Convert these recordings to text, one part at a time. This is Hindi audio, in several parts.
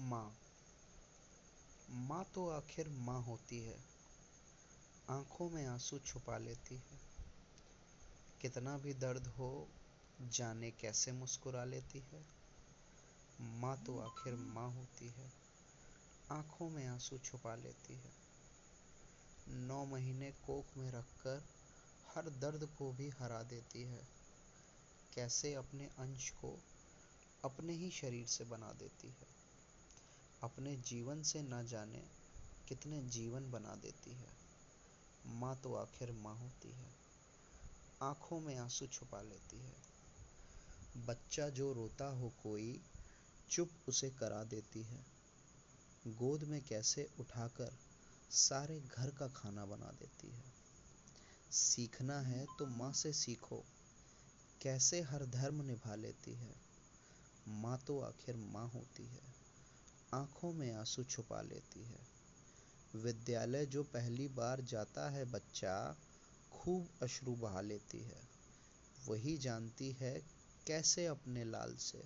माँ। माँ तो आखिर माँ होती है। आँखों में आँसू छुपा लेती है। कितना भी दर्द हो, जाने कैसे मुस्कुरा लेती है। माँ तो आखिर माँ होती है। आँखों में आँसू छुपा लेती है। नौ महीने कोख में रखकर हर दर्द को भी हरा देती है। कैसे अपने अंश को अपने ही शरीर से बना देती है। अपने जीवन से न जाने कितने जीवन बना देती है। माँ तो आखिर माँ होती है। आँखों में आँसू छुपा लेती है। बच्चा जो रोता हो कोई, चुप उसे करा देती है। गोद में कैसे उठाकर सारे घर का खाना बना देती है। सीखना है तो माँ से सीखो, कैसे हर धर्म निभा लेती है। माँ तो आखिर माँ होती है। आँखों में आँसू छुपा लेती है। विद्यालय जो पहली बार जाता है बच्चा, खूब अश्रु बहा लेती है। वही जानती है कैसे अपने लाल से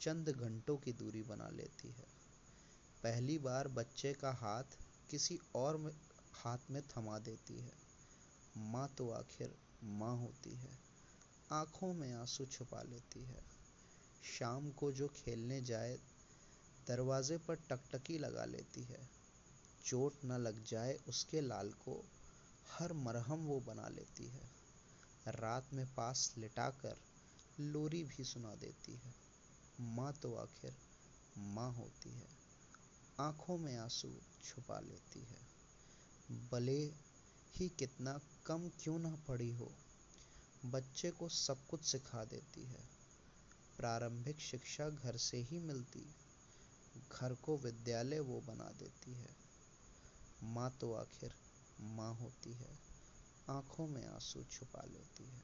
चंद घंटों की दूरी बना लेती है। पहली बार बच्चे का हाथ किसी और में, हाथ में थमा देती है। माँ तो आखिर माँ होती है। आँखों में आँसू छुपा लेती है। शाम को जो खेलने जाए दरवाजे पर टकटकी लगा लेती है। चोट न लग जाए उसके लाल को, हर मरहम वो बना लेती है। रात में पास लिटाकर लोरी भी सुना देती है। माँ तो आखिर माँ होती है। आँखों में आँसू छुपा लेती है। भले ही कितना कम क्यों ना पड़ी हो, बच्चे को सब कुछ सिखा देती है। प्रारंभिक शिक्षा घर से ही मिलती। घर को विद्यालय वो बना देती है। माँ तो आखिर माँ होती है, आँखों में आँसू छुपा लेती है।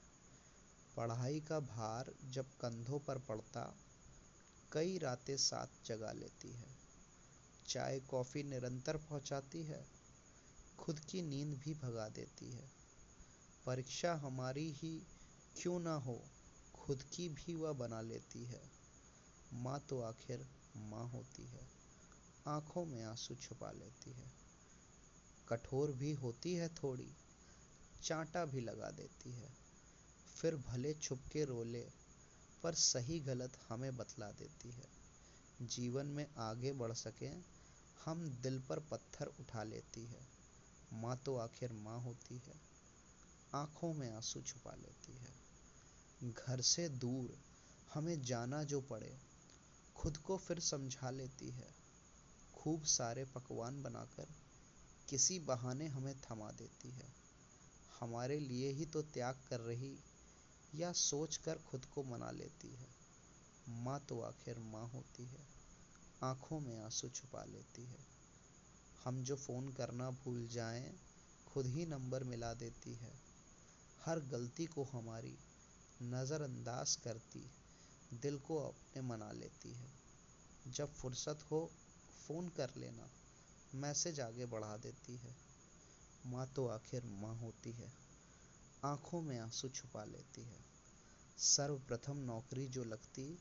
पढ़ाई का भार जब कंधों पर पड़ता, कई रातें साथ जगा लेती है। चाय, कॉफ़ी निरंतर पहुंचाती है, खुद की नींद भी भगा देती है। परीक्षा हमारी ही क्यों ना हो, खुद की भी वह बना लेती है। माँ तो आखिर माँ होती है, आँखों में आँसू छुपा लेती है। कठोर भी होती है थोड़ी, चांटा भी लगा देती है। फिर भले छुप के रोले, पर सही गलत हमें बतला देती है। जीवन में आगे बढ़ सकें, हम दिल पर पत्थर उठा लेती है। माँ तो आखिर माँ होती है, आँखों में आँसू छुपा लेती है। घर से दूर, हमें जाना जो पड़े खुद को फिर समझा लेती है। खूब सारे पकवान बनाकर किसी बहाने हमें थमा देती है। हमारे लिए ही तो त्याग कर रही या सोच कर खुद को मना लेती है। माँ तो आखिर माँ होती है, आँखों में आँसू छुपा लेती है। हम जो फ़ोन करना भूल जाएँ, खुद ही नंबर मिला देती है। हर गलती को हमारी नज़रअंदाज करती दिल को अपने मना लेती है। जब फुर्सत हो, फ़ोन कर लेना। मैसेज आगे बढ़ा देती है। माँ तो आखिर माँ होती है। आँखों में आँसू छुपा लेती है। सर्वप्रथम नौकरी जो लगती,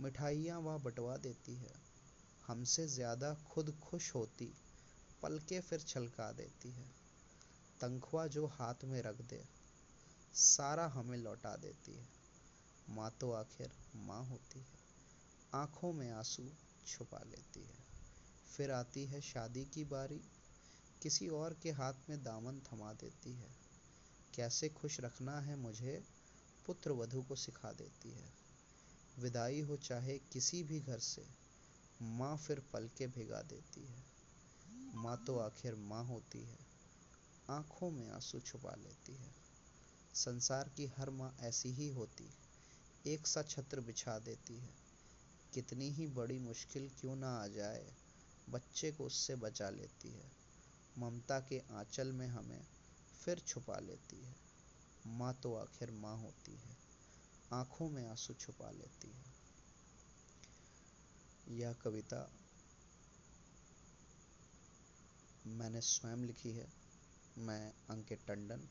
मिठाइयाँ वह बटवा देती है। हमसे ज़्यादा खुद खुश होती, पलके फिर छलका देती है। तनख्वाह जो हाथ में रख दे, सारा हमें लौटा देती है। माँ तो आखिर माँ होती है। आँखों में आँसू छुपा लेती है। फिर आती है शादी की बारी। किसी और के हाथ में दामन थमा देती है। कैसे खुश रखना है मुझे, पुत्र वधु को सिखा देती है। विदाई हो चाहे किसी भी घर से, माँ फिर पल के भिगा देती है। माँ तो आखिर माँ होती है। आँखों में आँसू छुपा लेती है। संसार की हर माँ ऐसी ही होती एक सा छत्र बिछा देती है। कितनी ही बड़ी मुश्किल क्यों ना आ जाए, बच्चे को उससे बचा लेती है। ममता के आंचल में हमें फिर छुपा लेती है। माँ तो आखिर माँ होती है, आँखों में आँसू छुपा लेती है। यह कविता मैंने स्वयं लिखी है। मैं अंकित टंडन।